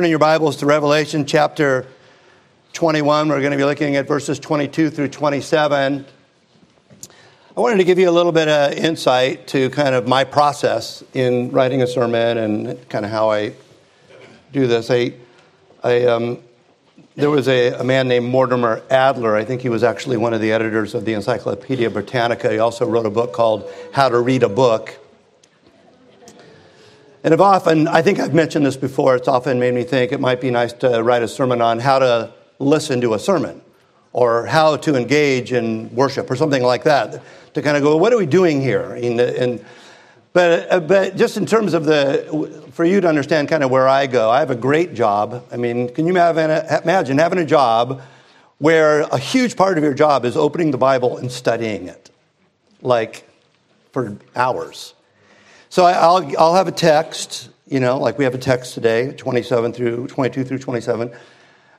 Turning your Bibles to Revelation chapter 21, we're going to be looking at verses 22 through 27. I wanted to give you a little bit of insight to kind of my process in writing a sermon and kind of how I do this. I, I, um, there was a, a, man named Mortimer Adler. I think he was actually one of the editors of the Encyclopedia Britannica. He also wrote a book called How to Read a Book. And I've often, I think I've mentioned this before, it's often made me think it might be nice to write a sermon on how to listen to a sermon or how to engage in worship or something like that to kind of go, what are we doing here? And, and but, uh, but just in terms of the, for you to understand kind of where I go, I have a great job. I mean, can you imagine having a job where a huge part of your job is opening the Bible and studying it, like for hours? So I'll, I'll have a text, you know, like we have a text today, 27 through 22 through 27,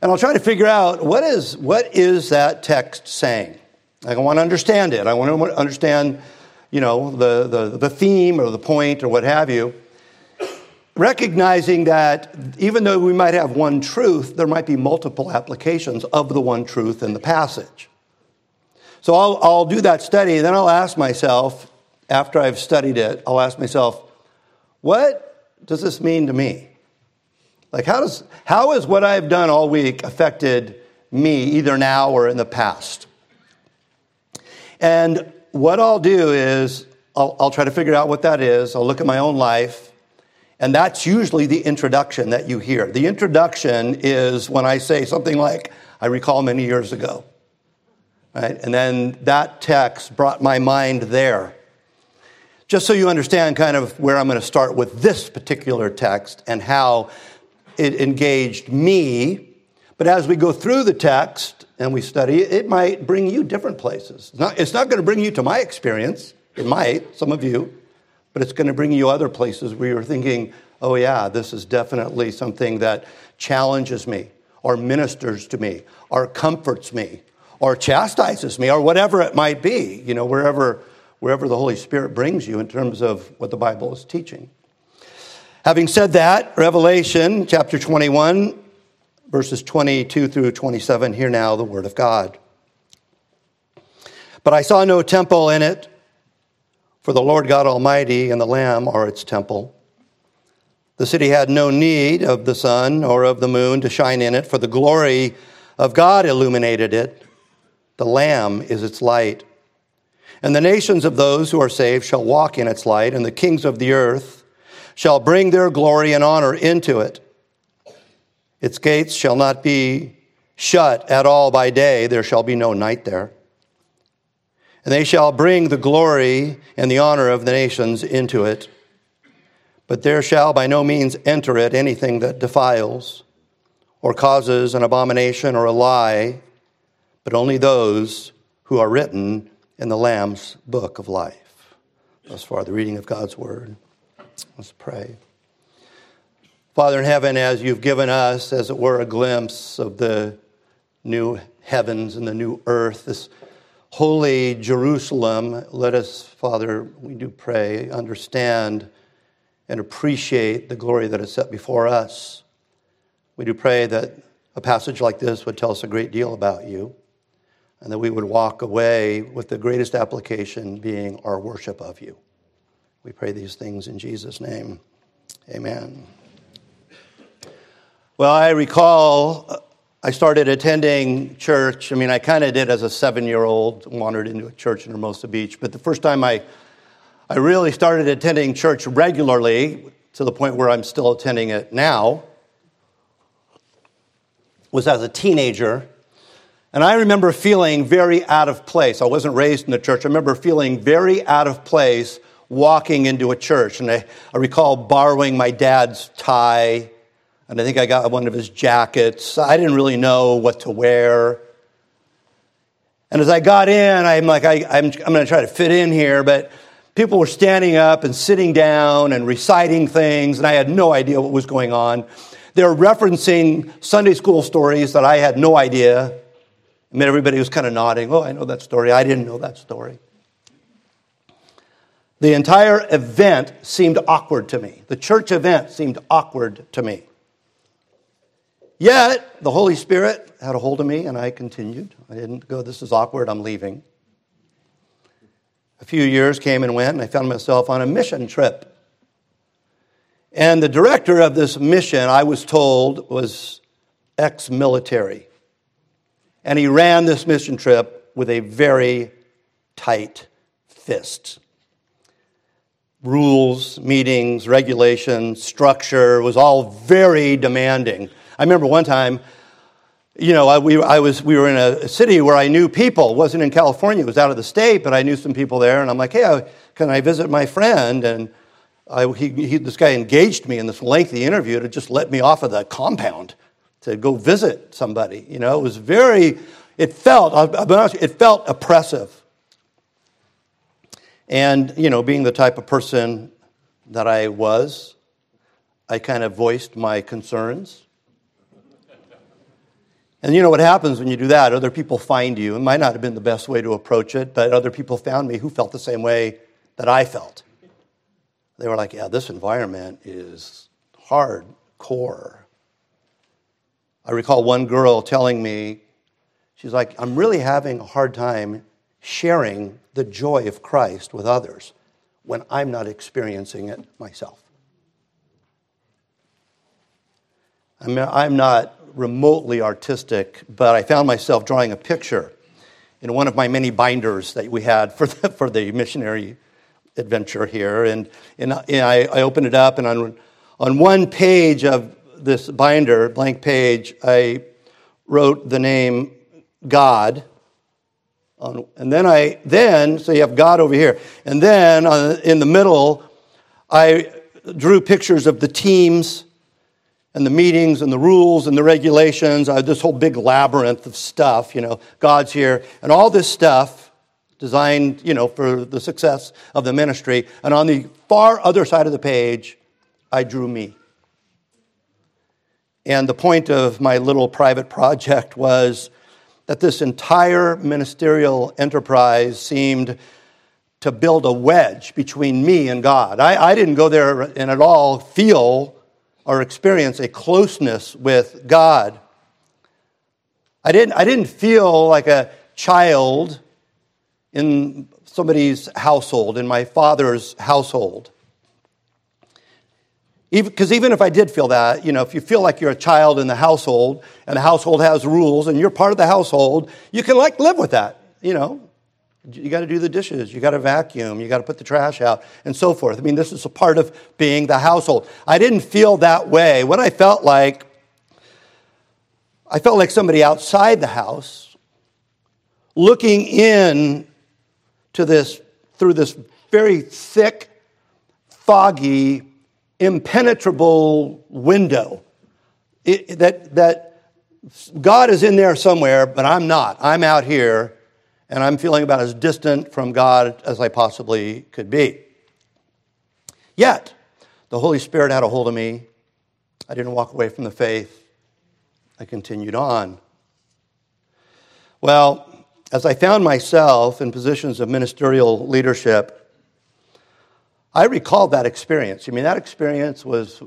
and I'll try to figure out what is, what is that text saying? Like I want to understand it. I want to understand, you know, the, the, the theme or the point or what have you. Recognizing that even though we might have one truth, there might be multiple applications of the one truth in the passage. So I'll, I'll do that study, and then I'll ask myself, after I've studied it, I'll ask myself, what does this mean to me? Like, how, does, how has what I've done all week affected me, either now or in the past? And what I'll do is, I'll, I'll try to figure out what that is. I'll look at my own life. And that's usually the introduction that you hear. The introduction is when I say something like, I recall many years ago. Right? And then that text brought my mind there. Just so you understand kind of where I'm going to start with this particular text and how it engaged me. But as we go through the text and we study it, it might bring you different places. It's not, it's not going to bring you to my experience. It might, some of you, but it's going to bring you other places where you're thinking, oh, yeah, this is definitely something that challenges me or ministers to me or comforts me or chastises me or whatever it might be, you know, wherever wherever the Holy Spirit brings you in terms of what the Bible is teaching. Having said that, Revelation chapter 21, verses 22 through 27, hear now the word of God. But I saw no temple in it, for the Lord God Almighty and the Lamb are its temple. The city had no need of the sun or of the moon to shine in it, for the glory of God illuminated it. The Lamb is its light. And the nations of those who are saved shall walk in its light, and the kings of the earth shall bring their glory and honor into it. Its gates shall not be shut at all by day, there shall be no night there. And they shall bring the glory and the honor of the nations into it. But there shall by no means enter it anything that defiles, or causes an abomination or a lie, but only those who are written in the Lamb's book of life. Thus far, the reading of God's word. Let's pray. Father in heaven, as you've given us, as it were, a glimpse of the new heavens and the new earth, this holy Jerusalem, let us, Father, we do pray, understand and appreciate the glory that is set before us. We do pray that a passage like this would tell us a great deal about you and that we would walk away with the greatest application being our worship of you. We pray these things in Jesus' name. Amen. Well, I recall uh, I started attending church. I mean, I kind of did as a seven year old, wandered into a church in Hermosa Beach. But the first time I, I really started attending church regularly, to the point where I'm still attending it now, was as a teenager and I remember feeling very out of place. I wasn't raised in the church. I remember feeling very out of place walking into a church. And I, I recall borrowing my dad's tie, and I think I got one of his jackets. I didn't really know what to wear. And as I got in, I'm like, I, I'm, I'm going to try to fit in here, but people were standing up and sitting down and reciting things, and I had no idea what was going on. They were referencing Sunday school stories that I had no idea I mean, everybody was kind of nodding. Oh, I know that story. I didn't know that story. The entire event seemed awkward to me. The church event seemed awkward to me. Yet, the Holy Spirit had a hold of me and I continued. I didn't go, this is awkward, I'm leaving. A few years came and went, and I found myself on a mission trip. And the director of this mission, I was told, was ex military. And he ran this mission trip with a very tight fist. Rules, meetings, regulations, structure was all very demanding. I remember one time, you know, I, we, I was, we were in a city where I knew people. It wasn't in California, it was out of the state, but I knew some people there. And I'm like, hey, can I visit my friend? And I, he, he, this guy engaged me in this lengthy interview to just let me off of the compound to go visit somebody. You know, it was very, it felt, I'll be honest, it felt oppressive. And, you know, being the type of person that I was, I kind of voiced my concerns. And you know what happens when you do that? Other people find you. It might not have been the best way to approach it, but other people found me who felt the same way that I felt. They were like, yeah, this environment is hardcore. I recall one girl telling me, she's like, I'm really having a hard time sharing the joy of Christ with others when I'm not experiencing it myself. I mean, I'm not remotely artistic, but I found myself drawing a picture in one of my many binders that we had for the, for the missionary adventure here. And, and, I, I opened it up, and on, on one page of this binder, blank page, I wrote the name God. On, and then I, then, so you have God over here. And then on, in the middle, I drew pictures of the teams and the meetings and the rules and the regulations. I this whole big labyrinth of stuff, you know, God's here. And all this stuff designed, you know, for the success of the ministry. And on the far other side of the page, I drew me. And the point of my little private project was that this entire ministerial enterprise seemed to build a wedge between me and God. I, I didn't go there and at all feel or experience a closeness with God. I didn't, I didn't feel like a child in somebody's household, in my father's household. Because even, if I did feel that, you know, if you feel like you're a child in the household and the household has rules and you're part of the household, you can like live with that, you know. You got to do the dishes, you got to vacuum, you got to put the trash out, and so forth. I mean, this is a part of being the household. I didn't feel that way. What I felt like, I felt like somebody outside the house looking in to this through this very thick, foggy impenetrable window. It, that, that God is in there somewhere, but I'm not. I'm out here, and I'm feeling about as distant from God as I possibly could be. Yet, the Holy Spirit had a hold of me. I didn't walk away from the faith. I continued on. Well, as I found myself in positions of ministerial leadership, I recall that experience. I mean, that experience was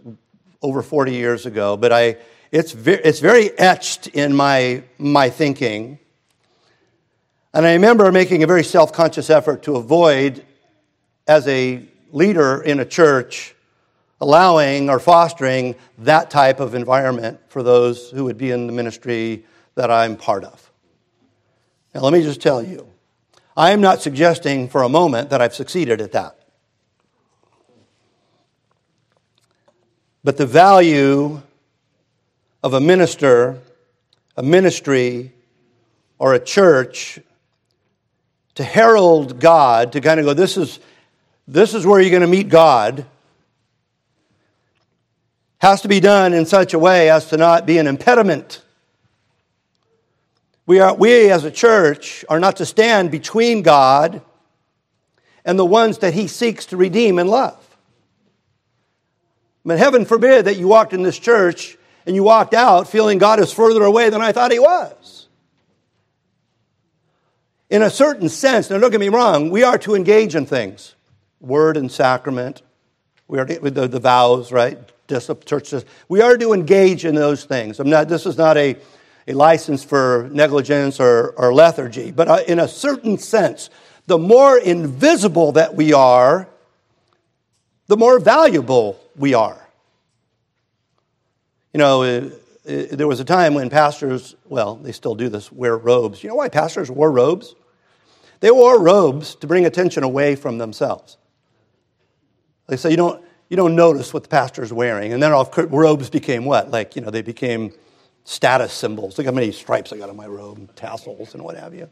over 40 years ago, but I, it's, very, it's very etched in my, my thinking. And I remember making a very self conscious effort to avoid, as a leader in a church, allowing or fostering that type of environment for those who would be in the ministry that I'm part of. Now, let me just tell you, I am not suggesting for a moment that I've succeeded at that. But the value of a minister, a ministry, or a church to herald God, to kind of go, this is, this is where you're going to meet God, has to be done in such a way as to not be an impediment. We, are, we as a church are not to stand between God and the ones that He seeks to redeem and love. But heaven forbid that you walked in this church and you walked out feeling God is further away than I thought He was. In a certain sense, now don't get me wrong, we are to engage in things word and sacrament. We are with the, the vows, right? church we are to engage in those things. I'm not, this is not a, a license for negligence or, or lethargy, but uh, in a certain sense, the more invisible that we are, the more valuable we are. You know, uh, uh, there was a time when pastors, well, they still do this, wear robes. You know why pastors wore robes? They wore robes to bring attention away from themselves. They say you don't, you don't notice what the pastor is wearing. And then all robes became what? Like, you know, they became status symbols. Look how many stripes I got on my robe, tassels, and what have you.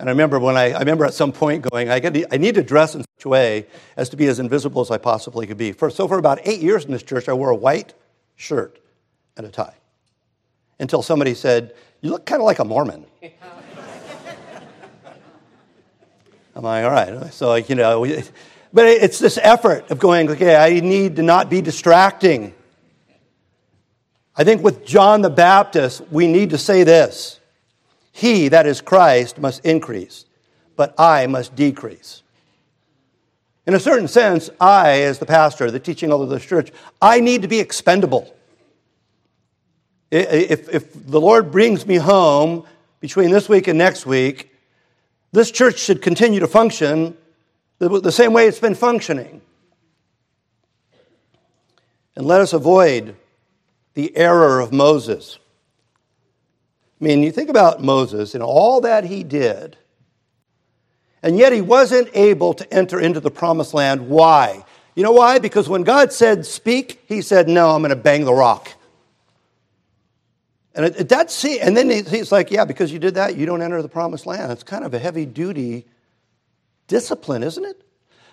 And I remember when I, I remember at some point going, I, get, I need to dress in such a way as to be as invisible as I possibly could be. For, so for about eight years in this church, I wore a white shirt and a tie. Until somebody said, You look kind of like a Mormon. I'm like, All right. So, you know, but it's this effort of going, Okay, I need to not be distracting. I think with John the Baptist, we need to say this He, that is Christ, must increase, but I must decrease. In a certain sense, I, as the pastor, the teaching elder of this church, I need to be expendable. If, if the Lord brings me home between this week and next week, this church should continue to function the, the same way it's been functioning. And let us avoid the error of Moses. I mean, you think about Moses and all that he did, and yet he wasn't able to enter into the promised land. Why? You know why? Because when God said, Speak, he said, No, I'm going to bang the rock. And it, it, see, and then he's like, yeah, because you did that, you don't enter the promised land. It's kind of a heavy duty discipline, isn't it?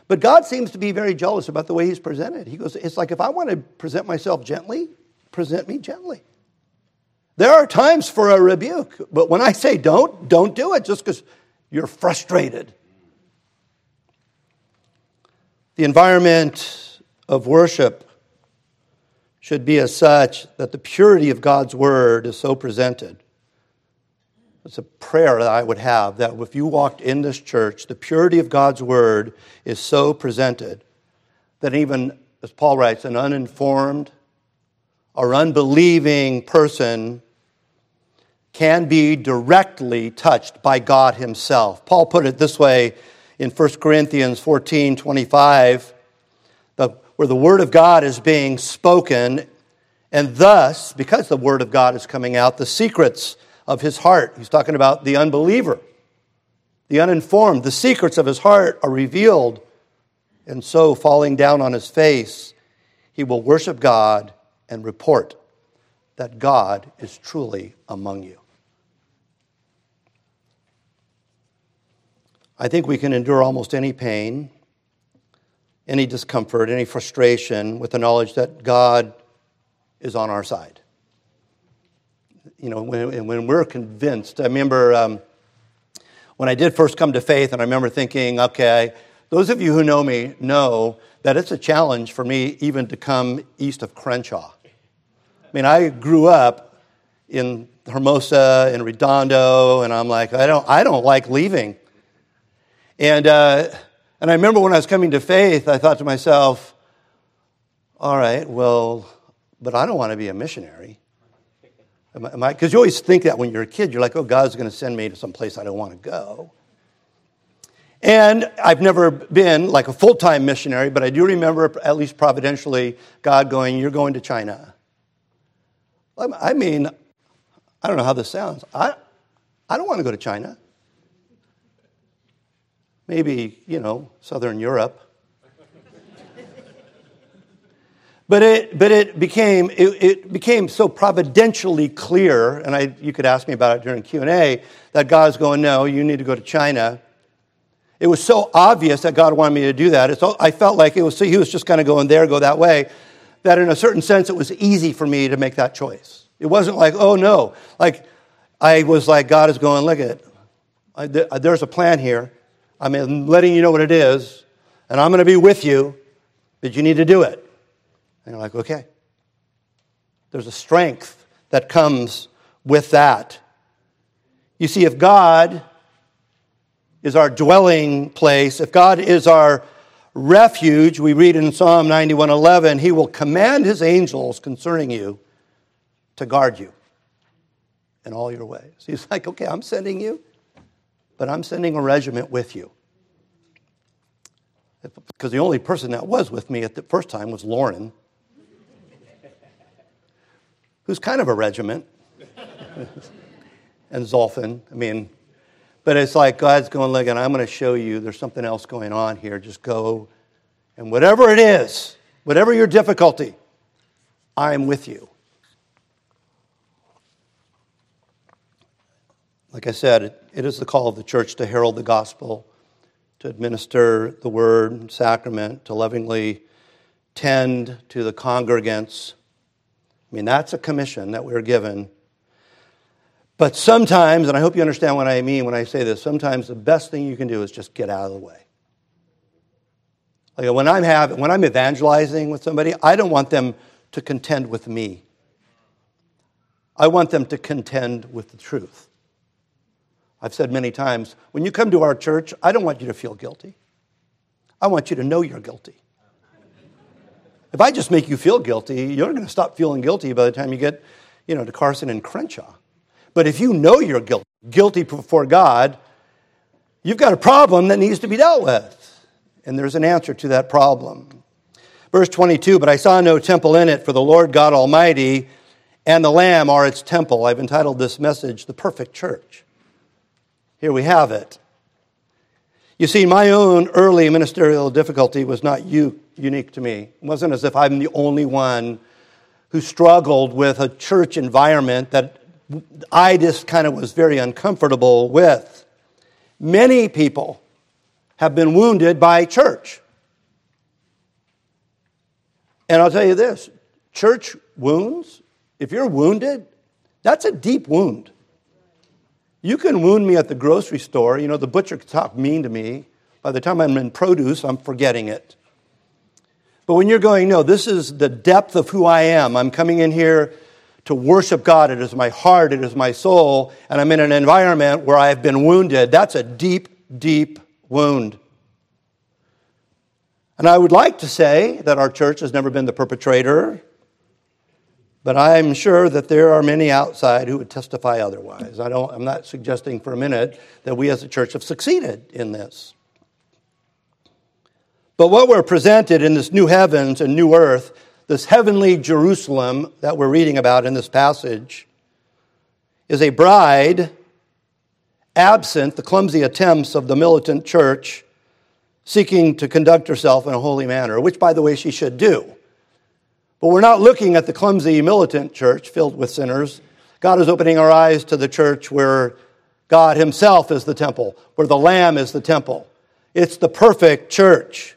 But God seems to be very jealous about the way he's presented. He goes, it's like if I want to present myself gently, present me gently. There are times for a rebuke, but when I say don't, don't do it just because you're frustrated. The environment of worship should be as such that the purity of God's word is so presented. It's a prayer that I would have that if you walked in this church, the purity of God's word is so presented that even, as Paul writes, an uninformed or unbelieving person can be directly touched by God Himself. Paul put it this way in 1 Corinthians 14 25 where the Word of God is being spoken, and thus, because the Word of God is coming out, the secrets of his heart, he's talking about the unbeliever, the uninformed, the secrets of his heart are revealed, and so, falling down on his face, he will worship God and report that God is truly among you. I think we can endure almost any pain any discomfort, any frustration with the knowledge that God is on our side. You know, when, when we're convinced, I remember um, when I did first come to faith, and I remember thinking, okay, those of you who know me know that it's a challenge for me even to come east of Crenshaw. I mean, I grew up in Hermosa and Redondo, and I'm like, I don't, I don't like leaving. And uh, and I remember when I was coming to faith, I thought to myself, all right, well, but I don't want to be a missionary. Because you always think that when you're a kid, you're like, oh, God's going to send me to some place I don't want to go. And I've never been like a full time missionary, but I do remember, at least providentially, God going, You're going to China. I mean, I don't know how this sounds. I, I don't want to go to China maybe, you know, Southern Europe. but it, but it became, it, it, became so providentially clear, and I, you could ask me about it during Q&A, that God's going, no, you need to go to China. It was so obvious that God wanted me to do that. It's, I felt like it was, so he was just kind of going there, go that way, that in a certain sense it was easy for me to make that choice. It wasn't like, oh no. Like, I was like, God is going, look at it. There's a plan here. I'm letting you know what it is, and I'm going to be with you, but you need to do it. And you're like, okay. There's a strength that comes with that. You see, if God is our dwelling place, if God is our refuge. We read in Psalm 91:11, he will command his angels concerning you to guard you in all your ways. He's like, okay, I'm sending you, but I'm sending a regiment with you. Because the only person that was with me at the first time was Lauren, who's kind of a regiment, and Zolfin. I mean, but it's like God's going, look, and I'm going to show you there's something else going on here. Just go, and whatever it is, whatever your difficulty, I'm with you. Like I said, it is the call of the church to herald the gospel, to administer the word and sacrament, to lovingly tend to the congregants. I mean, that's a commission that we're given. But sometimes, and I hope you understand what I mean when I say this, sometimes the best thing you can do is just get out of the way. Like when I'm having, when I'm evangelizing with somebody, I don't want them to contend with me. I want them to contend with the truth. I've said many times when you come to our church, I don't want you to feel guilty. I want you to know you're guilty. If I just make you feel guilty, you're going to stop feeling guilty by the time you get, you know, to Carson and Crenshaw. But if you know you're guilty, guilty before God, you've got a problem that needs to be dealt with. And there's an answer to that problem. Verse 22 But I saw no temple in it, for the Lord God Almighty and the Lamb are its temple. I've entitled this message, The Perfect Church. Here we have it. You see, my own early ministerial difficulty was not u- unique to me. It wasn't as if I'm the only one who struggled with a church environment that I just kind of was very uncomfortable with. Many people have been wounded by church. And I'll tell you this church wounds, if you're wounded, that's a deep wound. You can wound me at the grocery store. You know, the butcher can talk mean to me. By the time I'm in produce, I'm forgetting it. But when you're going, no, this is the depth of who I am. I'm coming in here to worship God. It is my heart, it is my soul, and I'm in an environment where I've been wounded. That's a deep, deep wound. And I would like to say that our church has never been the perpetrator but I'm sure that there are many outside who would testify otherwise. I don't, I'm not suggesting for a minute that we as a church have succeeded in this. But what we're presented in this new heavens and new earth, this heavenly Jerusalem that we're reading about in this passage, is a bride absent the clumsy attempts of the militant church seeking to conduct herself in a holy manner, which, by the way, she should do. But we're not looking at the clumsy militant church filled with sinners. God is opening our eyes to the church where God Himself is the temple, where the Lamb is the temple. It's the perfect church.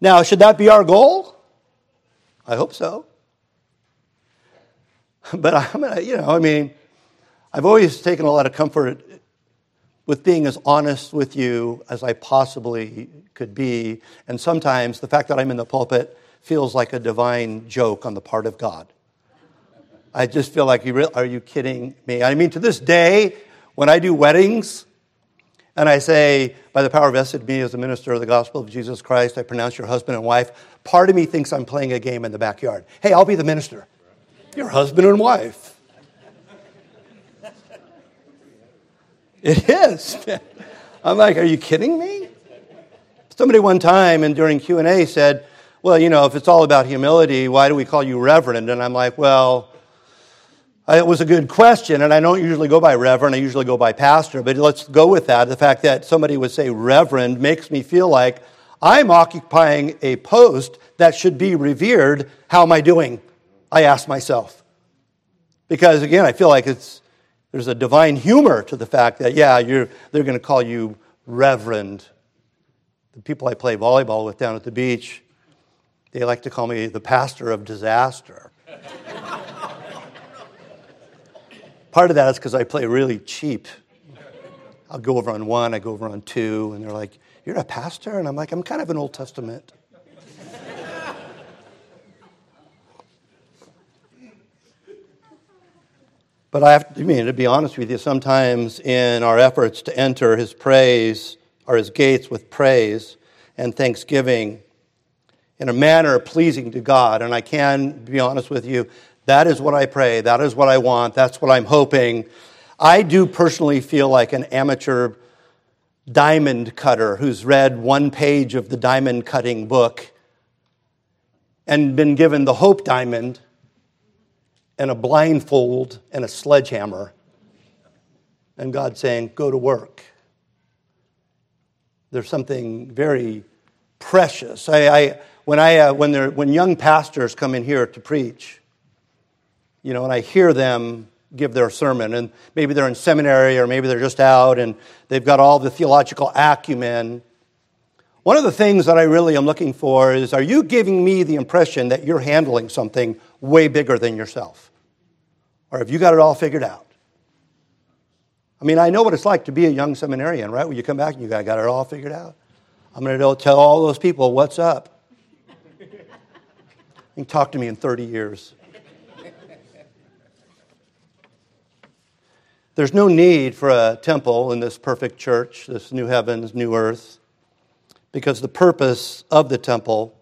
Now, should that be our goal? I hope so. But I'm gonna, you know, I mean, I've always taken a lot of comfort with being as honest with you as I possibly could be. And sometimes the fact that I'm in the pulpit feels like a divine joke on the part of God. I just feel like, are you kidding me? I mean, to this day, when I do weddings and I say, by the power vested in me as a minister of the gospel of Jesus Christ, I pronounce your husband and wife, part of me thinks I'm playing a game in the backyard. Hey, I'll be the minister. Your husband and wife. It is. I'm like, are you kidding me? Somebody one time and during Q&A said, well, you know, if it's all about humility, why do we call you reverend? And I'm like, well, it was a good question, and I don't usually go by reverend, I usually go by pastor, but let's go with that. The fact that somebody would say reverend makes me feel like I'm occupying a post that should be revered. How am I doing? I ask myself. Because again, I feel like it's, there's a divine humor to the fact that, yeah, you're, they're going to call you reverend. The people I play volleyball with down at the beach, they like to call me the pastor of disaster. Part of that is because I play really cheap. I'll go over on one, I go over on two, and they're like, You're a pastor? And I'm like, I'm kind of an Old Testament. but I have to, I mean, to be honest with you, sometimes in our efforts to enter his praise or his gates with praise, and thanksgiving in a manner pleasing to God. And I can be honest with you, that is what I pray. That is what I want. That's what I'm hoping. I do personally feel like an amateur diamond cutter who's read one page of the diamond cutting book and been given the hope diamond and a blindfold and a sledgehammer. And God saying, Go to work. There's something very precious. I, I when, I, uh, when, when young pastors come in here to preach, you know, and I hear them give their sermon, and maybe they're in seminary or maybe they're just out and they've got all the theological acumen. One of the things that I really am looking for is are you giving me the impression that you're handling something way bigger than yourself? Or have you got it all figured out? I mean, I know what it's like to be a young seminarian, right? When you come back and you got, got it all figured out. I'm going to tell all those people what's up. You talk to me in 30 years. There's no need for a temple in this perfect church, this new heavens, new earth, because the purpose of the temple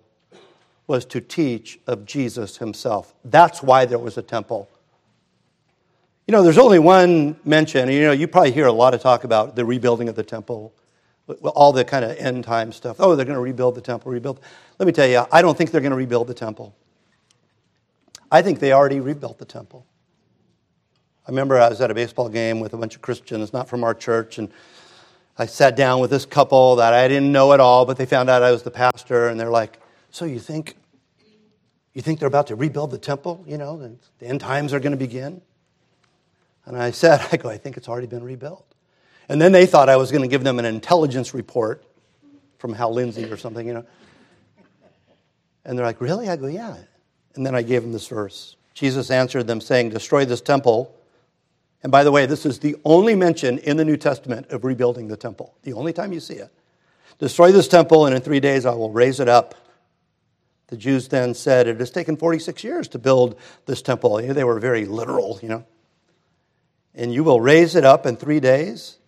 was to teach of Jesus himself. That's why there was a temple. You know, there's only one mention. You know, you probably hear a lot of talk about the rebuilding of the temple, all the kind of end time stuff. Oh, they're going to rebuild the temple, rebuild. Let me tell you, I don't think they're going to rebuild the temple. I think they already rebuilt the temple. I remember I was at a baseball game with a bunch of Christians, not from our church, and I sat down with this couple that I didn't know at all, but they found out I was the pastor, and they're like, "So you think, you think they're about to rebuild the temple? You know, the end times are going to begin?" And I said, "I go, I think it's already been rebuilt." And then they thought I was going to give them an intelligence report from Hal Lindsey or something, you know. And they're like, "Really?" I go, "Yeah." And then I gave them this verse. Jesus answered them, saying, "Destroy this temple." And by the way, this is the only mention in the New Testament of rebuilding the temple, the only time you see it. Destroy this temple, and in three days I will raise it up. The Jews then said, It has taken 46 years to build this temple. They were very literal, you know. And you will raise it up in three days.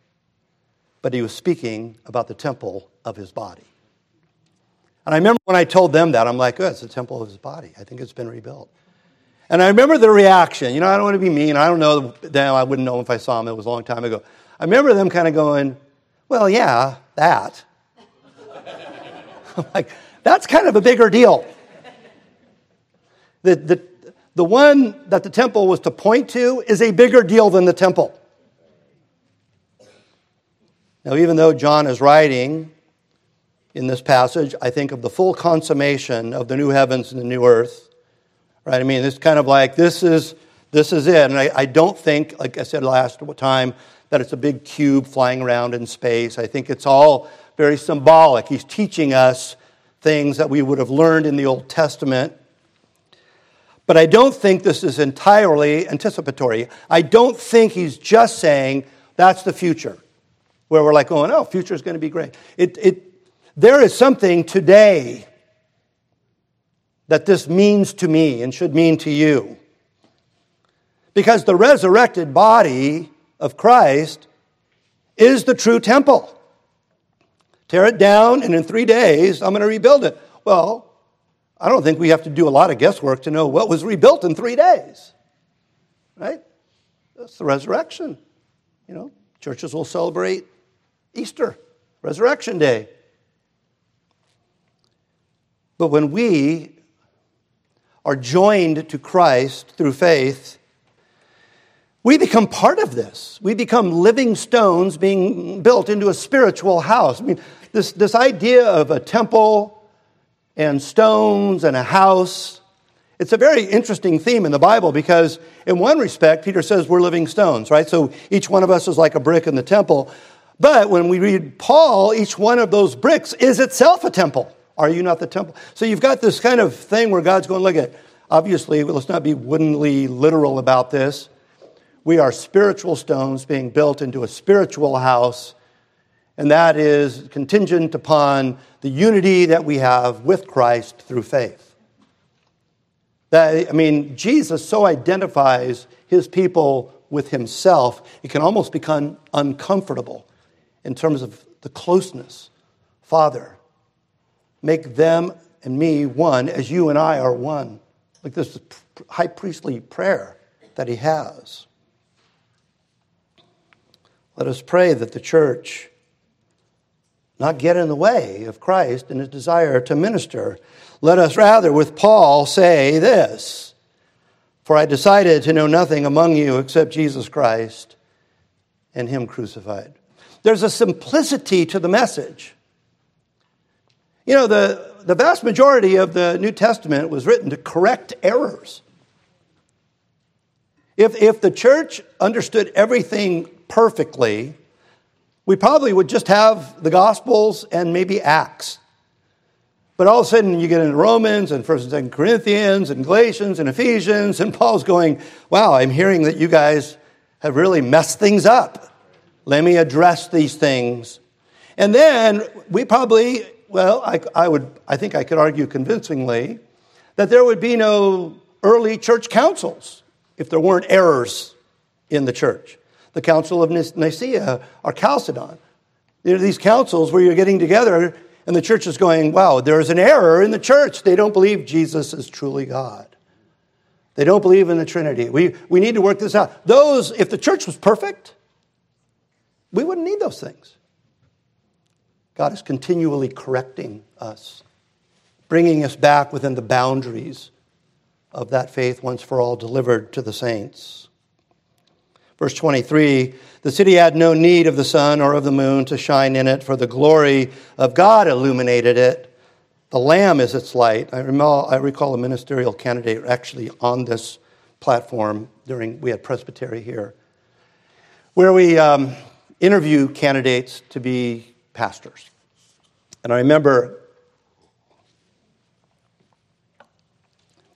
But he was speaking about the temple of his body. And I remember when I told them that, I'm like, oh, it's the temple of his body. I think it's been rebuilt. And I remember the reaction. You know, I don't want to be mean. I don't know them. I wouldn't know if I saw them. It was a long time ago. I remember them kind of going, well, yeah, that. I'm like, that's kind of a bigger deal. The, the, the one that the temple was to point to is a bigger deal than the temple. Now, even though John is writing in this passage, I think of the full consummation of the new heavens and the new earth right? I mean, it's kind of like this is this is it. And I, I don't think, like I said last time, that it's a big cube flying around in space. I think it's all very symbolic. He's teaching us things that we would have learned in the Old Testament. But I don't think this is entirely anticipatory. I don't think he's just saying that's the future, where we're like oh, future is going to be great. It, it, there is something today that this means to me and should mean to you. Because the resurrected body of Christ is the true temple. Tear it down, and in three days, I'm going to rebuild it. Well, I don't think we have to do a lot of guesswork to know what was rebuilt in three days. Right? That's the resurrection. You know, churches will celebrate Easter, Resurrection Day. But when we are joined to Christ through faith, we become part of this. We become living stones being built into a spiritual house. I mean, this, this idea of a temple and stones and a house, it's a very interesting theme in the Bible because, in one respect, Peter says we're living stones, right? So each one of us is like a brick in the temple. But when we read Paul, each one of those bricks is itself a temple. Are you not the temple? So you've got this kind of thing where God's going, look at, obviously, let's not be woodenly literal about this. We are spiritual stones being built into a spiritual house, and that is contingent upon the unity that we have with Christ through faith. That, I mean, Jesus so identifies his people with himself, it can almost become uncomfortable in terms of the closeness. Father, make them and me one as you and I are one. Like this high priestly prayer that he has. Let us pray that the church not get in the way of Christ and his desire to minister. Let us rather, with Paul, say this For I decided to know nothing among you except Jesus Christ and him crucified. There's a simplicity to the message. You know, the, the vast majority of the New Testament was written to correct errors. If, if the church understood everything perfectly, we probably would just have the Gospels and maybe Acts. But all of a sudden, you get into Romans and 1st and 2nd Corinthians and Galatians and Ephesians, and Paul's going, Wow, I'm hearing that you guys have really messed things up. Let me address these things. And then we probably, well, I, I, would, I think I could argue convincingly that there would be no early church councils if there weren't errors in the church the Council of Nicaea or Chalcedon. There are these councils where you're getting together and the church is going, wow, there's an error in the church. They don't believe Jesus is truly God. They don't believe in the Trinity. We, we need to work this out. Those, if the church was perfect, we wouldn't need those things. God is continually correcting us, bringing us back within the boundaries of that faith once for all delivered to the saints. Verse 23 The city had no need of the sun or of the moon to shine in it, for the glory of God illuminated it. The Lamb is its light. I recall, I recall a ministerial candidate actually on this platform during, we had Presbytery here, where we um, interview candidates to be pastors. And I remember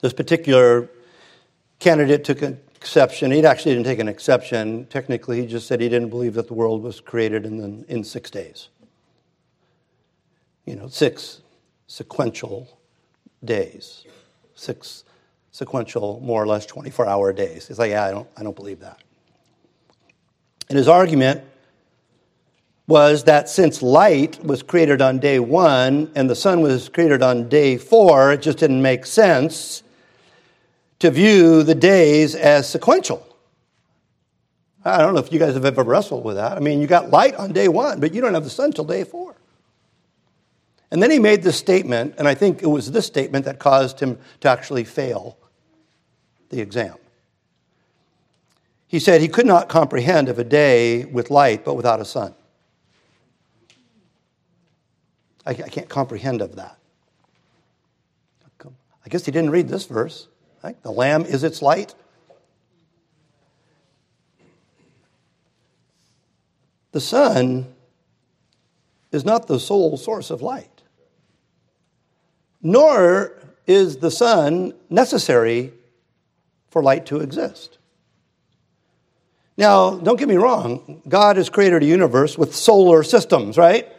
this particular candidate took a exception. He actually didn't take an exception. Technically, he just said he didn't believe that the world was created in, the, in six days. You know, six sequential days, six sequential, more or less 24 hour days. He's like, yeah, I don't, I don't believe that. And his argument was that since light was created on day one and the sun was created on day four, it just didn't make sense to view the days as sequential. I don't know if you guys have ever wrestled with that. I mean, you got light on day one, but you don't have the sun till day four. And then he made this statement, and I think it was this statement that caused him to actually fail the exam. He said he could not comprehend of a day with light but without a sun. I, I can't comprehend of that. I guess he didn't read this verse. Right? The Lamb is its light. The sun is not the sole source of light, nor is the sun necessary for light to exist. Now, don't get me wrong, God has created a universe with solar systems, right?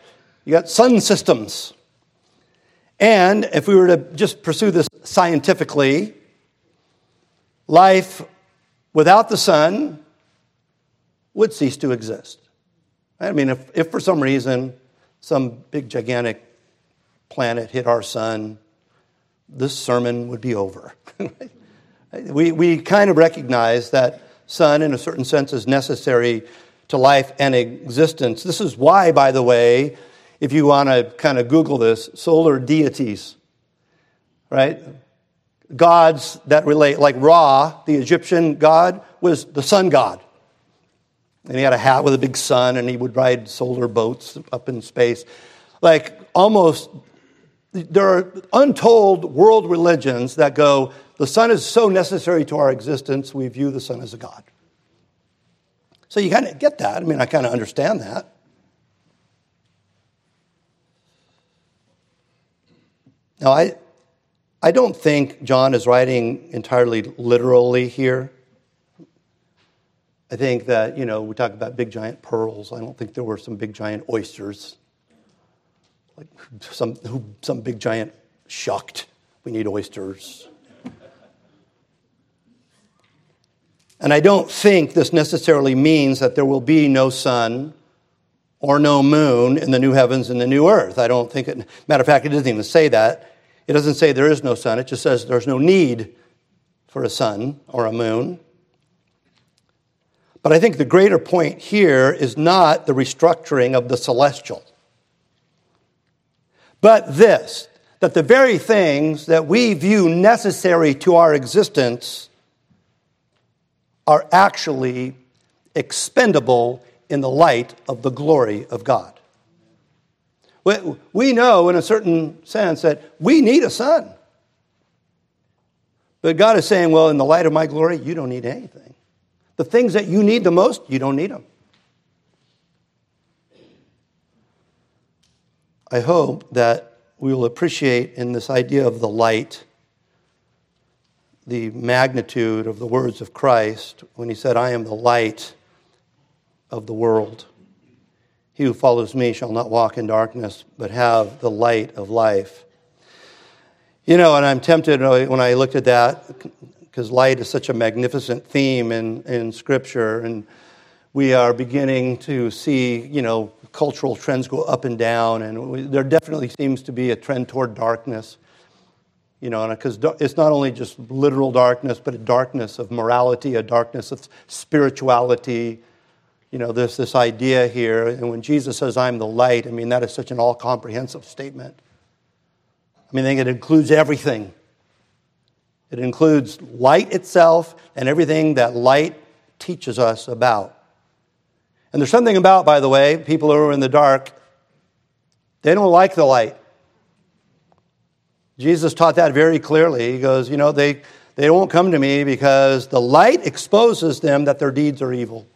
You got sun systems. And if we were to just pursue this scientifically, life without the sun would cease to exist. I mean, if, if for some reason some big gigantic planet hit our sun, this sermon would be over. we, we kind of recognize that sun, in a certain sense, is necessary to life and existence. This is why, by the way, if you want to kind of Google this, solar deities, right? gods that relate, like Ra, the Egyptian god, was the sun god. And he had a hat with a big sun, and he would ride solar boats up in space. Like almost, there are untold world religions that go, the sun is so necessary to our existence, we view the sun as a god. So you kind of get that. I mean, I kind of understand that. Now, I, I don't think John is writing entirely literally here. I think that, you know, we talk about big giant pearls. I don't think there were some big giant oysters. Like some, who, some big giant shucked. We need oysters. And I don't think this necessarily means that there will be no sun or no moon in the new heavens and the new earth. I don't think it, matter of fact, it doesn't even say that. It doesn't say there is no sun, it just says there's no need for a sun or a moon. But I think the greater point here is not the restructuring of the celestial, but this that the very things that we view necessary to our existence are actually expendable in the light of the glory of God. We know, in a certain sense, that we need a sun. But God is saying, well, in the light of my glory, you don't need anything. The things that you need the most, you don't need them. I hope that we will appreciate in this idea of the light the magnitude of the words of Christ when he said, I am the light of the world. He who follows me shall not walk in darkness, but have the light of life. You know, and I'm tempted when I looked at that, because light is such a magnificent theme in, in Scripture, and we are beginning to see, you know, cultural trends go up and down, and we, there definitely seems to be a trend toward darkness. You know, because it's not only just literal darkness, but a darkness of morality, a darkness of spirituality. You know, there's this idea here, and when Jesus says, I'm the light, I mean, that is such an all comprehensive statement. I mean, I think it includes everything. It includes light itself and everything that light teaches us about. And there's something about, by the way, people who are in the dark, they don't like the light. Jesus taught that very clearly. He goes, You know, they, they won't come to me because the light exposes them that their deeds are evil.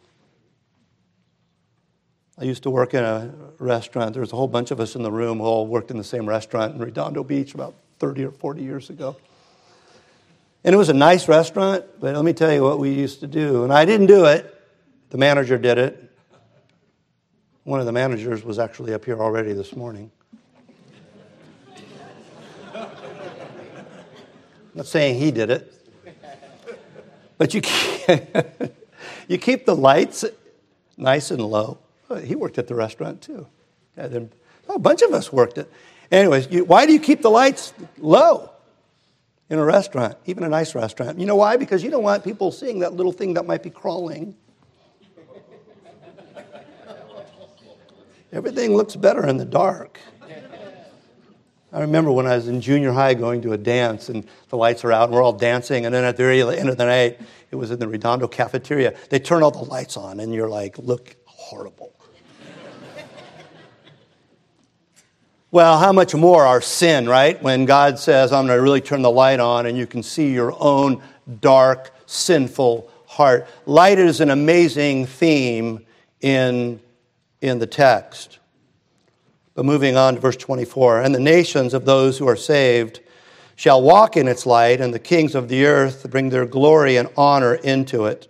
I used to work in a restaurant. There was a whole bunch of us in the room who all worked in the same restaurant in Redondo Beach about 30 or 40 years ago. And it was a nice restaurant, but let me tell you what we used to do. And I didn't do it, the manager did it. One of the managers was actually up here already this morning. Not saying he did it, but you you keep the lights nice and low. He worked at the restaurant too. Yeah, oh, a bunch of us worked it. Anyways, you, why do you keep the lights low in a restaurant, even a nice restaurant? You know why? Because you don't want people seeing that little thing that might be crawling Everything looks better in the dark. I remember when I was in junior high going to a dance and the lights are out and we're all dancing, and then at the very end of the night, it was in the Redondo cafeteria. They turn all the lights on, and you're like, look horrible. Well, how much more our sin, right? When God says, I'm going to really turn the light on, and you can see your own dark, sinful heart. Light is an amazing theme in in the text. But moving on to verse 24 and the nations of those who are saved shall walk in its light, and the kings of the earth bring their glory and honor into it.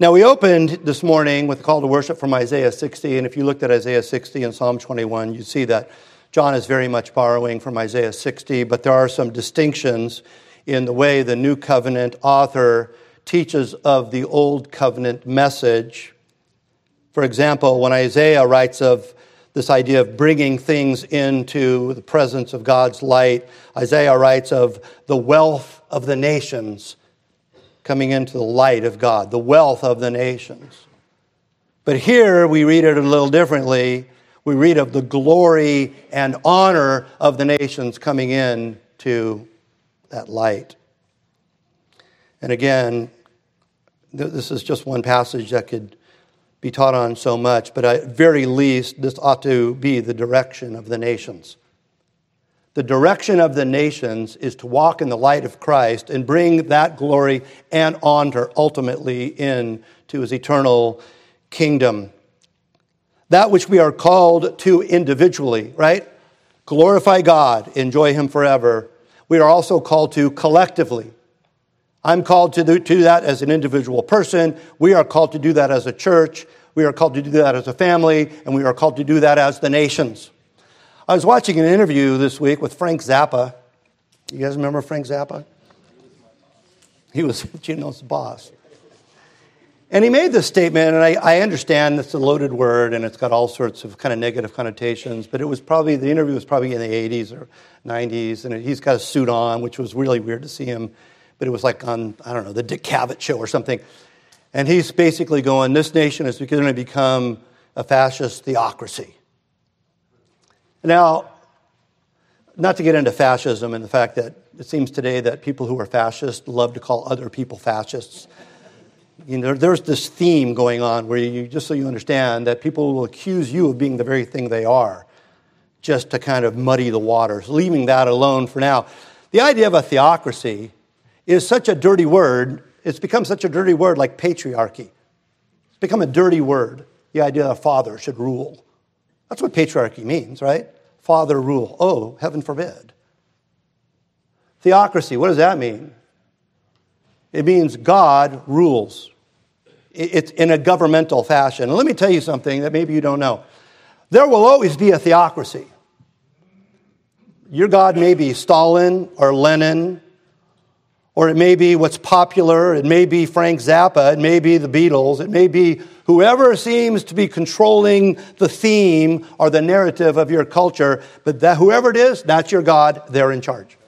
Now, we opened this morning with a call to worship from Isaiah 60, and if you looked at Isaiah 60 and Psalm 21, you'd see that John is very much borrowing from Isaiah 60, but there are some distinctions in the way the New Covenant author teaches of the Old Covenant message. For example, when Isaiah writes of this idea of bringing things into the presence of God's light, Isaiah writes of the wealth of the nations coming into the light of God, the wealth of the nations. But here we read it a little differently. We read of the glory and honor of the nations coming in to that light. And again, this is just one passage that could be taught on so much, but at very least, this ought to be the direction of the nations. The direction of the nations is to walk in the light of Christ and bring that glory and honor ultimately into his eternal kingdom. That which we are called to individually, right? Glorify God, enjoy him forever. We are also called to collectively I'm called to do that as an individual person. We are called to do that as a church. We are called to do that as a family. And we are called to do that as the nations. I was watching an interview this week with Frank Zappa. You guys remember Frank Zappa? He was Gino's boss. And he made this statement, and I, I understand it's a loaded word and it's got all sorts of kind of negative connotations, but it was probably, the interview was probably in the 80s or 90s, and he's got a suit on, which was really weird to see him, but it was like on, I don't know, the Dick Cavett show or something. And he's basically going, This nation is going to become a fascist theocracy. Now, not to get into fascism and the fact that it seems today that people who are fascist love to call other people fascists you know, there's this theme going on where you, just so you understand, that people will accuse you of being the very thing they are, just to kind of muddy the waters, leaving that alone for now. The idea of a theocracy is such a dirty word, it's become such a dirty word like patriarchy. It's become a dirty word, the idea that a father should rule. That's what patriarchy means, right? Father rule. Oh, heaven forbid. Theocracy, what does that mean? It means God rules. It's in a governmental fashion. And let me tell you something that maybe you don't know. There will always be a theocracy. Your God may be Stalin or Lenin, or it may be what's popular. It may be Frank Zappa. It may be the Beatles. It may be whoever seems to be controlling the theme or the narrative of your culture. But that, whoever it is, that's your God. They're in charge.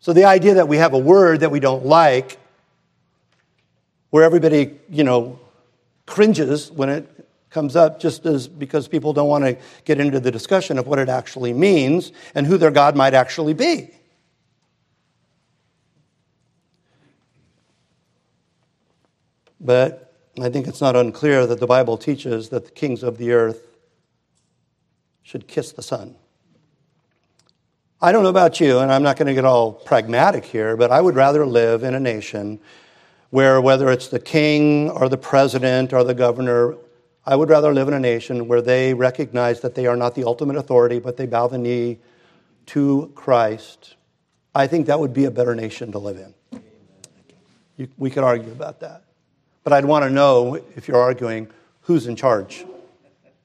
So the idea that we have a word that we don't like, where everybody, you know, cringes when it comes up just as because people don't want to get into the discussion of what it actually means and who their God might actually be. But I think it's not unclear that the Bible teaches that the kings of the earth should kiss the son. I don't know about you, and I'm not going to get all pragmatic here, but I would rather live in a nation where, whether it's the king or the president or the governor, I would rather live in a nation where they recognize that they are not the ultimate authority, but they bow the knee to Christ. I think that would be a better nation to live in. You, we could argue about that. But I'd want to know, if you're arguing, who's in charge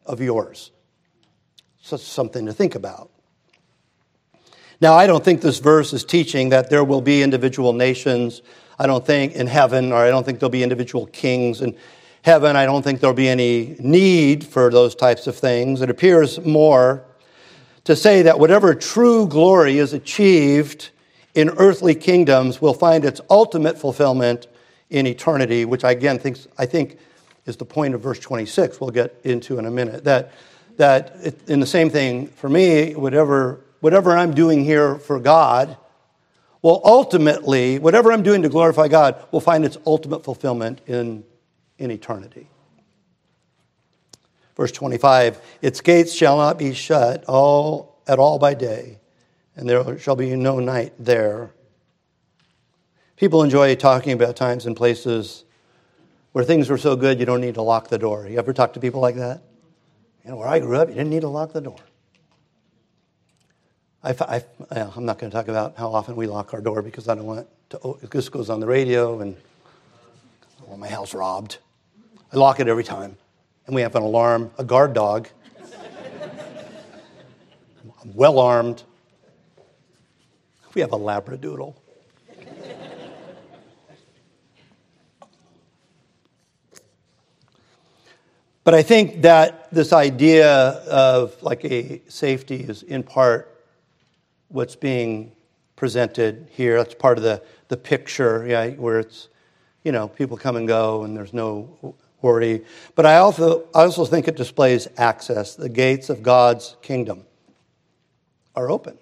of yours. So something to think about. Now, I don't think this verse is teaching that there will be individual nations. I don't think in heaven, or I don't think there'll be individual kings in heaven. I don't think there'll be any need for those types of things. It appears more to say that whatever true glory is achieved in earthly kingdoms will find its ultimate fulfillment in eternity, which I again think, I think is the point of verse 26 we'll get into in a minute. That, that it, in the same thing for me, whatever whatever I'm doing here for God will ultimately, whatever I'm doing to glorify God, will find its ultimate fulfillment in, in eternity. Verse 25 Its gates shall not be shut all, at all by day, and there shall be no night there. People enjoy talking about times and places where things were so good you don't need to lock the door. You ever talk to people like that? You know, where I grew up, you didn't need to lock the door. I, am not going to talk about how often we lock our door because I don't want to. Oh, this goes on the radio and I want my house robbed. I lock it every time. And we have an alarm, a guard dog. I'm well armed. We have a Labradoodle. But I think that this idea of like a safety is in part what's being presented here. That's part of the, the picture, yeah, where it's, you know, people come and go and there's no worry. But I also, I also think it displays access. The gates of God's kingdom are open.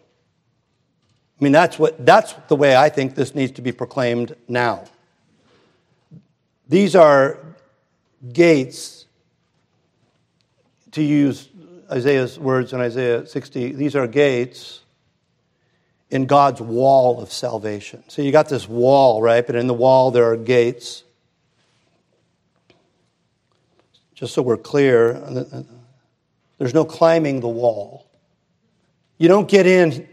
I mean, that's, what, that's the way I think this needs to be proclaimed now. These are gates, to use Isaiah's words in Isaiah 60, these are gates in God's wall of salvation. So you got this wall, right? But in the wall there are gates. Just so we're clear, there's no climbing the wall. You don't get in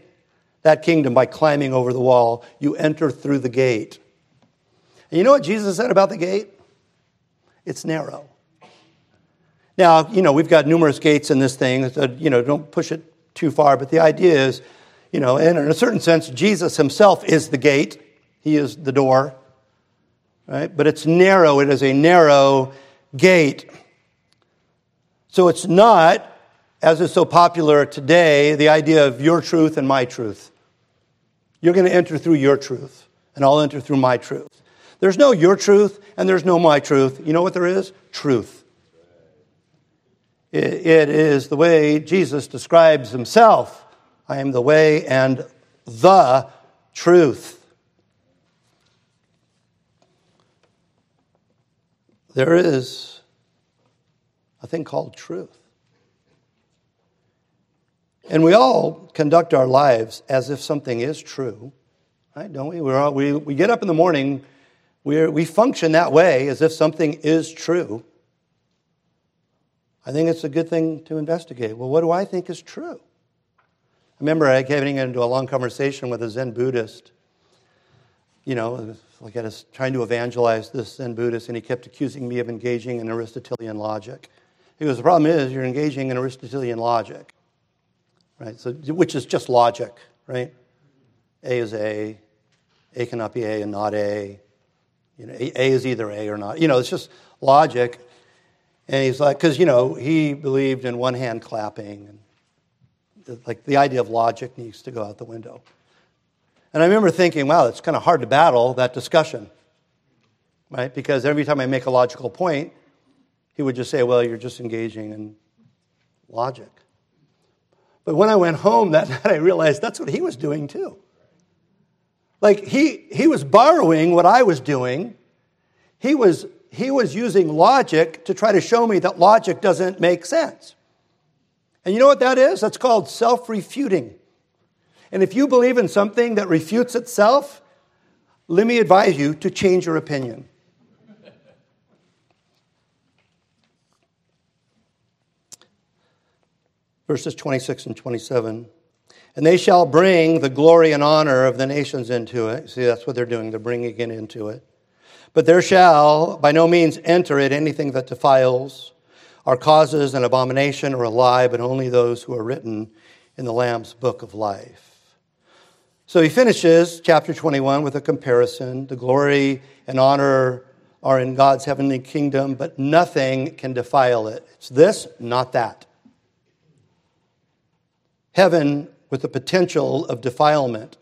that kingdom by climbing over the wall, you enter through the gate. And you know what Jesus said about the gate? It's narrow. Now, you know, we've got numerous gates in this thing, so, you know, don't push it too far, but the idea is you know, and in a certain sense, Jesus himself is the gate, he is the door. right? But it's narrow. It is a narrow gate. So it's not, as is so popular today, the idea of your truth and my truth. You're going to enter through your truth, and I'll enter through my truth. There's no your truth and there's no my truth. You know what there is? Truth. It is the way Jesus describes himself I am the way and the truth. There is a thing called truth. And we all conduct our lives as if something is true, right? Don't we? All, we, we get up in the morning, we we function that way as if something is true. I think it's a good thing to investigate. Well, what do I think is true? I remember I getting into a long conversation with a Zen Buddhist, you know, like I was trying to evangelize this Zen Buddhist, and he kept accusing me of engaging in Aristotelian logic. He goes, The problem is you're engaging in Aristotelian logic, right? So, which is just logic, right? A is A, A cannot be A and not A. You know, A, a is either A or not. You know, it's just logic. And he's like, because, you know, he believed in one hand clapping. And like the idea of logic needs to go out the window. And I remember thinking, wow, it's kind of hard to battle that discussion, right? Because every time I make a logical point, he would just say, well, you're just engaging in logic. But when I went home that night, I realized that's what he was doing too. Like he, he was borrowing what I was doing. He was, he was using logic to try to show me that logic doesn't make sense. And you know what that is? That's called self refuting. And if you believe in something that refutes itself, let me advise you to change your opinion. Verses 26 and 27. And they shall bring the glory and honor of the nations into it. See, that's what they're doing. They're bringing it into it. But there shall by no means enter it anything that defiles, or causes an abomination or a lie, but only those who are written in the Lamb's book of life. So he finishes chapter 21 with a comparison. The glory and honor are in God's heavenly kingdom, but nothing can defile it. It's this, not that. Heaven with the potential of defilement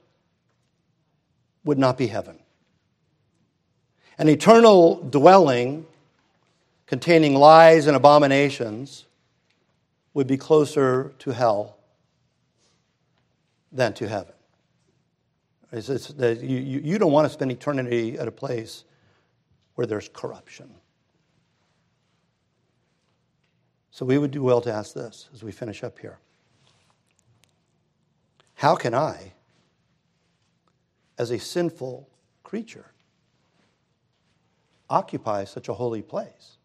would not be heaven. An eternal dwelling containing lies and abominations would be closer to hell than to heaven. It's, it's you, you don't want to spend eternity at a place where there's corruption. So we would do well to ask this as we finish up here How can I, as a sinful creature, occupy such a holy place?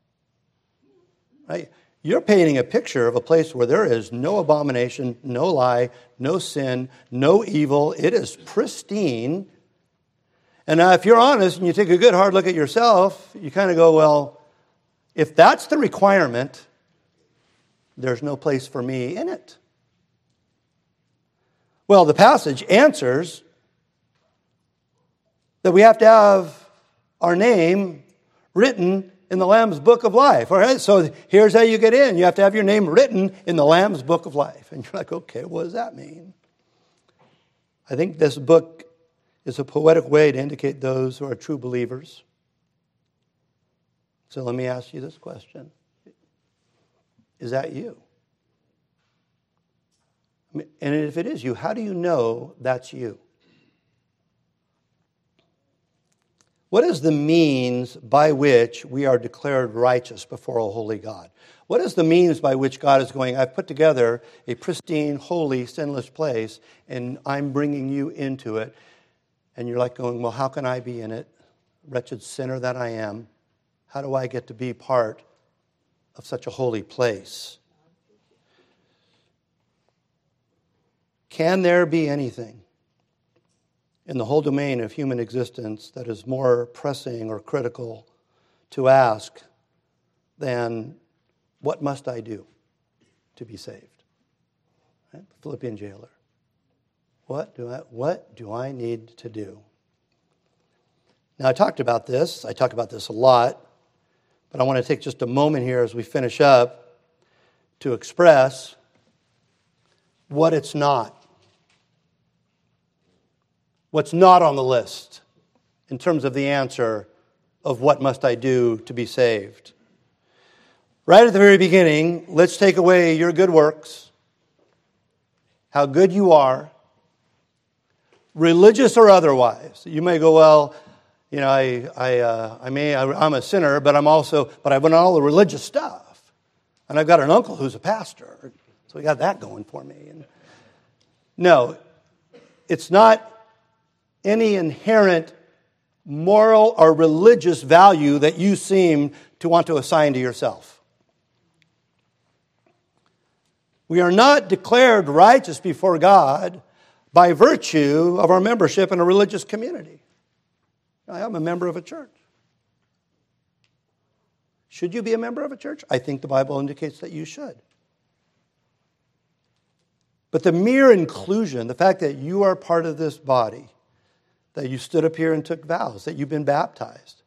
Right? You're painting a picture of a place where there is no abomination, no lie, no sin, no evil. It is pristine. And now, if you're honest and you take a good hard look at yourself, you kind of go, well, if that's the requirement, there's no place for me in it. Well, the passage answers that we have to have our name written in the Lamb's book of life. All right, so here's how you get in. You have to have your name written in the Lamb's book of life. And you're like, okay, what does that mean? I think this book is a poetic way to indicate those who are true believers. So let me ask you this question Is that you? And if it is you, how do you know that's you? What is the means by which we are declared righteous before a holy God? What is the means by which God is going, I've put together a pristine, holy, sinless place, and I'm bringing you into it? And you're like going, Well, how can I be in it? Wretched sinner that I am. How do I get to be part of such a holy place? Can there be anything in the whole domain of human existence that is more pressing or critical to ask than what must I do to be saved? Right? Philippian jailer. What do I, what do I need to do? Now, I talked about this, I talk about this a lot, but I want to take just a moment here as we finish up to express what it's not. What's not on the list in terms of the answer of what must I do to be saved. Right at the very beginning, let's take away your good works, how good you are, religious or otherwise. You may go, well, you know, I, I, uh, I may, I'm a sinner, but I'm also, but I've done all the religious stuff. And I've got an uncle who's a pastor. So we got that going for me. And no, it's not any inherent moral or religious value that you seem to want to assign to yourself. We are not declared righteous before God by virtue of our membership in a religious community. I am a member of a church. Should you be a member of a church? I think the Bible indicates that you should. But the mere inclusion, the fact that you are part of this body, that you stood up here and took vows, that you've been baptized,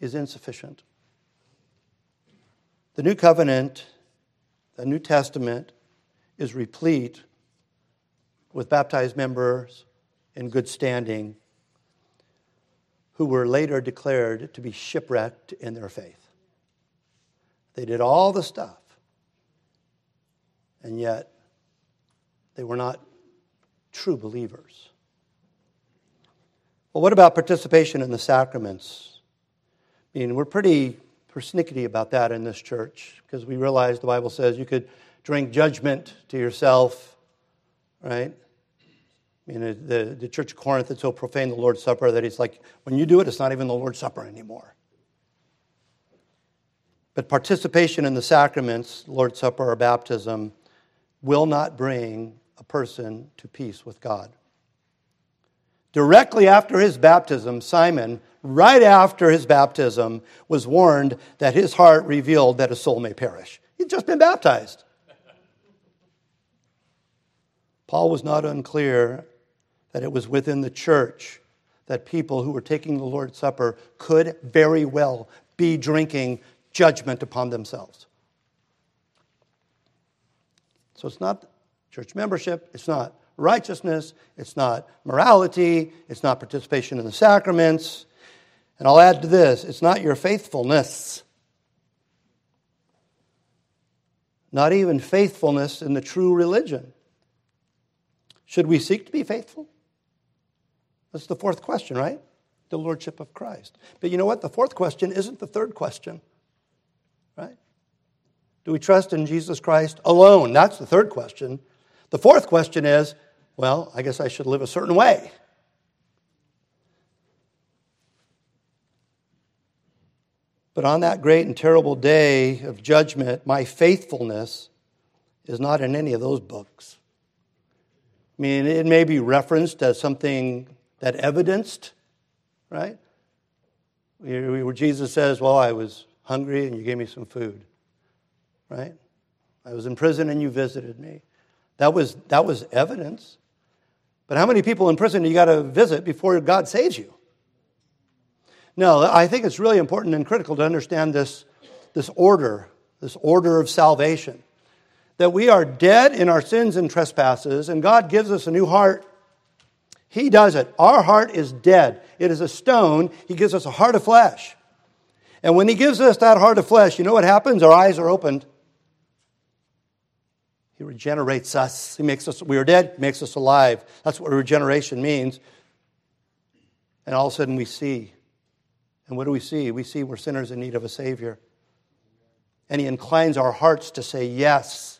is insufficient. The New Covenant, the New Testament, is replete with baptized members in good standing who were later declared to be shipwrecked in their faith. They did all the stuff, and yet they were not true believers. Well, what about participation in the sacraments? I mean, we're pretty persnickety about that in this church because we realize the Bible says you could drink judgment to yourself, right? I mean, the, the church of Corinth had so profaned the Lord's Supper that it's like, when you do it, it's not even the Lord's Supper anymore. But participation in the sacraments, Lord's Supper or baptism, will not bring a person to peace with God. Directly after his baptism, Simon, right after his baptism, was warned that his heart revealed that his soul may perish. He'd just been baptized. Paul was not unclear that it was within the church that people who were taking the Lord's Supper could very well be drinking judgment upon themselves. So it's not church membership, it's not righteousness, it's not morality, it's not participation in the sacraments. And I'll add to this it's not your faithfulness. Not even faithfulness in the true religion. Should we seek to be faithful? That's the fourth question, right? The Lordship of Christ. But you know what? The fourth question isn't the third question, right? Do we trust in Jesus Christ alone? That's the third question. The fourth question is well, I guess I should live a certain way. But on that great and terrible day of judgment, my faithfulness is not in any of those books. I mean, it may be referenced as something that evidenced, right? Where Jesus says, Well, I was hungry and you gave me some food, right? I was in prison and you visited me. That was, that was evidence. But how many people in prison you got to visit before God saves you? No, I think it's really important and critical to understand this, this order, this order of salvation. That we are dead in our sins and trespasses, and God gives us a new heart. He does it. Our heart is dead. It is a stone. He gives us a heart of flesh. And when He gives us that heart of flesh, you know what happens? Our eyes are opened. He regenerates us. He makes us, we are dead, makes us alive. That's what regeneration means. And all of a sudden we see. And what do we see? We see we're sinners in need of a Savior. And He inclines our hearts to say yes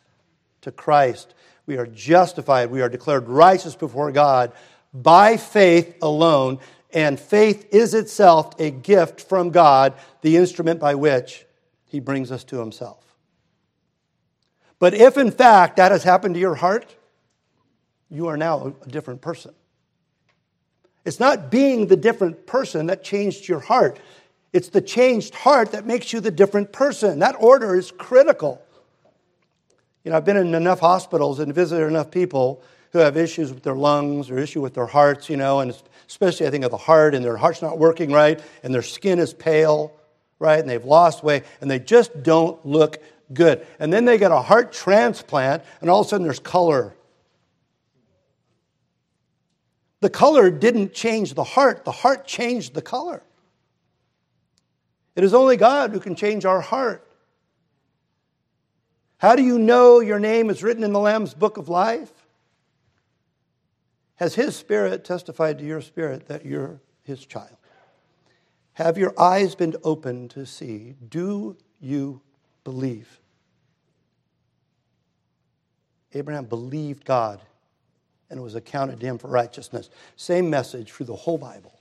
to Christ. We are justified. We are declared righteous before God by faith alone. And faith is itself a gift from God, the instrument by which He brings us to Himself. But if in fact that has happened to your heart, you are now a different person. It's not being the different person that changed your heart. It's the changed heart that makes you the different person. That order is critical. You know, I've been in enough hospitals and visited enough people who have issues with their lungs or issue with their hearts, you know, and especially I think of the heart and their heart's not working right and their skin is pale, right? And they've lost weight and they just don't look good. And then they get a heart transplant and all of a sudden there's color. The color didn't change the heart, the heart changed the color. It is only God who can change our heart. How do you know your name is written in the Lamb's book of life? Has His Spirit testified to your spirit that you're His child? Have your eyes been opened to see? Do you believe? Abraham believed God and it was accounted to him for righteousness. Same message through the whole Bible.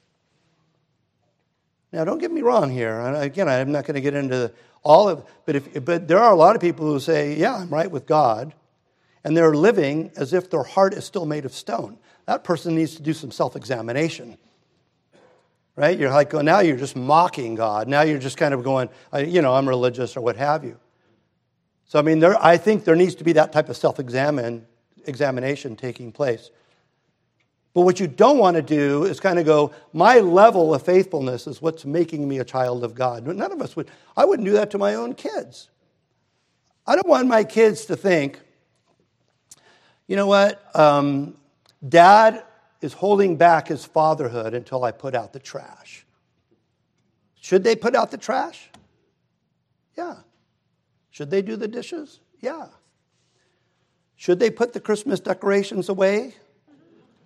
Now, don't get me wrong here. Again, I'm not going to get into all of, but if, but there are a lot of people who say, "Yeah, I'm right with God," and they're living as if their heart is still made of stone. That person needs to do some self-examination, right? You're like, well, now you're just mocking God. Now you're just kind of going, uh, you know, I'm religious or what have you. So, I mean, there, I think there needs to be that type of self-examine examination taking place. But what you don't want to do is kind of go, my level of faithfulness is what's making me a child of God. None of us would. I wouldn't do that to my own kids. I don't want my kids to think, you know what, um, dad is holding back his fatherhood until I put out the trash. Should they put out the trash? Yeah. Should they do the dishes? Yeah. Should they put the Christmas decorations away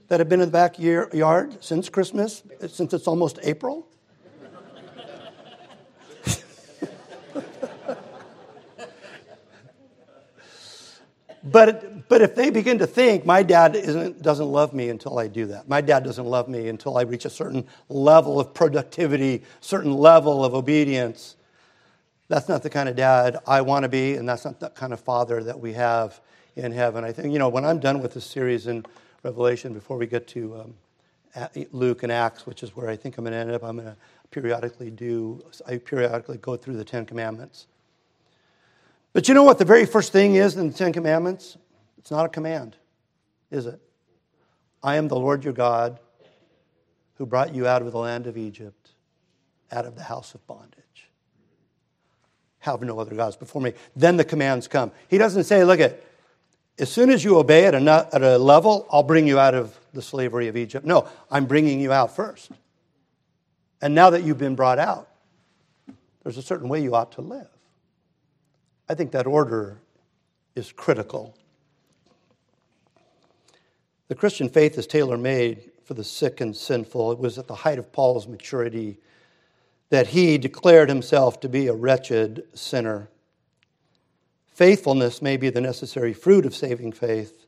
that have been in the backyard since Christmas, since it's almost April? but, but if they begin to think, my dad isn't, doesn't love me until I do that, my dad doesn't love me until I reach a certain level of productivity, certain level of obedience, that's not the kind of dad I want to be, and that's not the kind of father that we have in heaven. I think, you know, when I'm done with this series in Revelation, before we get to um, Luke and Acts, which is where I think I'm going to end up, I'm going to periodically do, I periodically go through the Ten Commandments. But you know what the very first thing is in the Ten Commandments? It's not a command, is it? I am the Lord your God who brought you out of the land of Egypt, out of the house of bondage. Have no other gods before me. Then the commands come. He doesn't say, look at, as soon as you obey at a, at a level, I'll bring you out of the slavery of Egypt. No, I'm bringing you out first. And now that you've been brought out, there's a certain way you ought to live. I think that order is critical. The Christian faith is tailor made for the sick and sinful. It was at the height of Paul's maturity that he declared himself to be a wretched sinner. Faithfulness may be the necessary fruit of saving faith,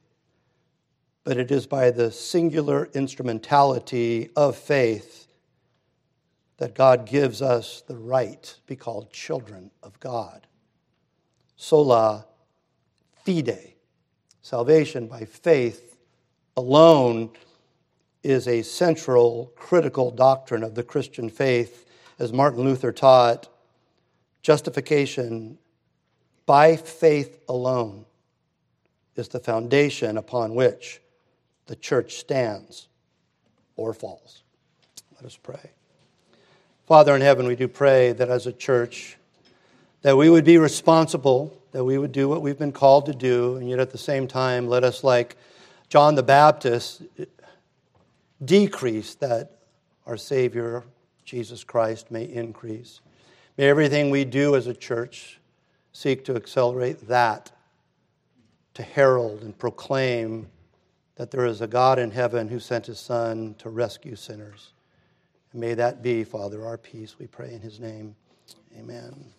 but it is by the singular instrumentality of faith that God gives us the right to be called children of God. Sola fide. Salvation by faith alone is a central, critical doctrine of the Christian faith. As Martin Luther taught, justification by faith alone is the foundation upon which the church stands or falls. Let us pray. Father in heaven, we do pray that as a church, that we would be responsible, that we would do what we've been called to do, and yet at the same time, let us, like John the Baptist, decrease that our Savior, Jesus Christ, may increase. May everything we do as a church seek to accelerate that, to herald and proclaim that there is a God in heaven who sent his Son to rescue sinners. And may that be, Father, our peace, we pray in his name. Amen.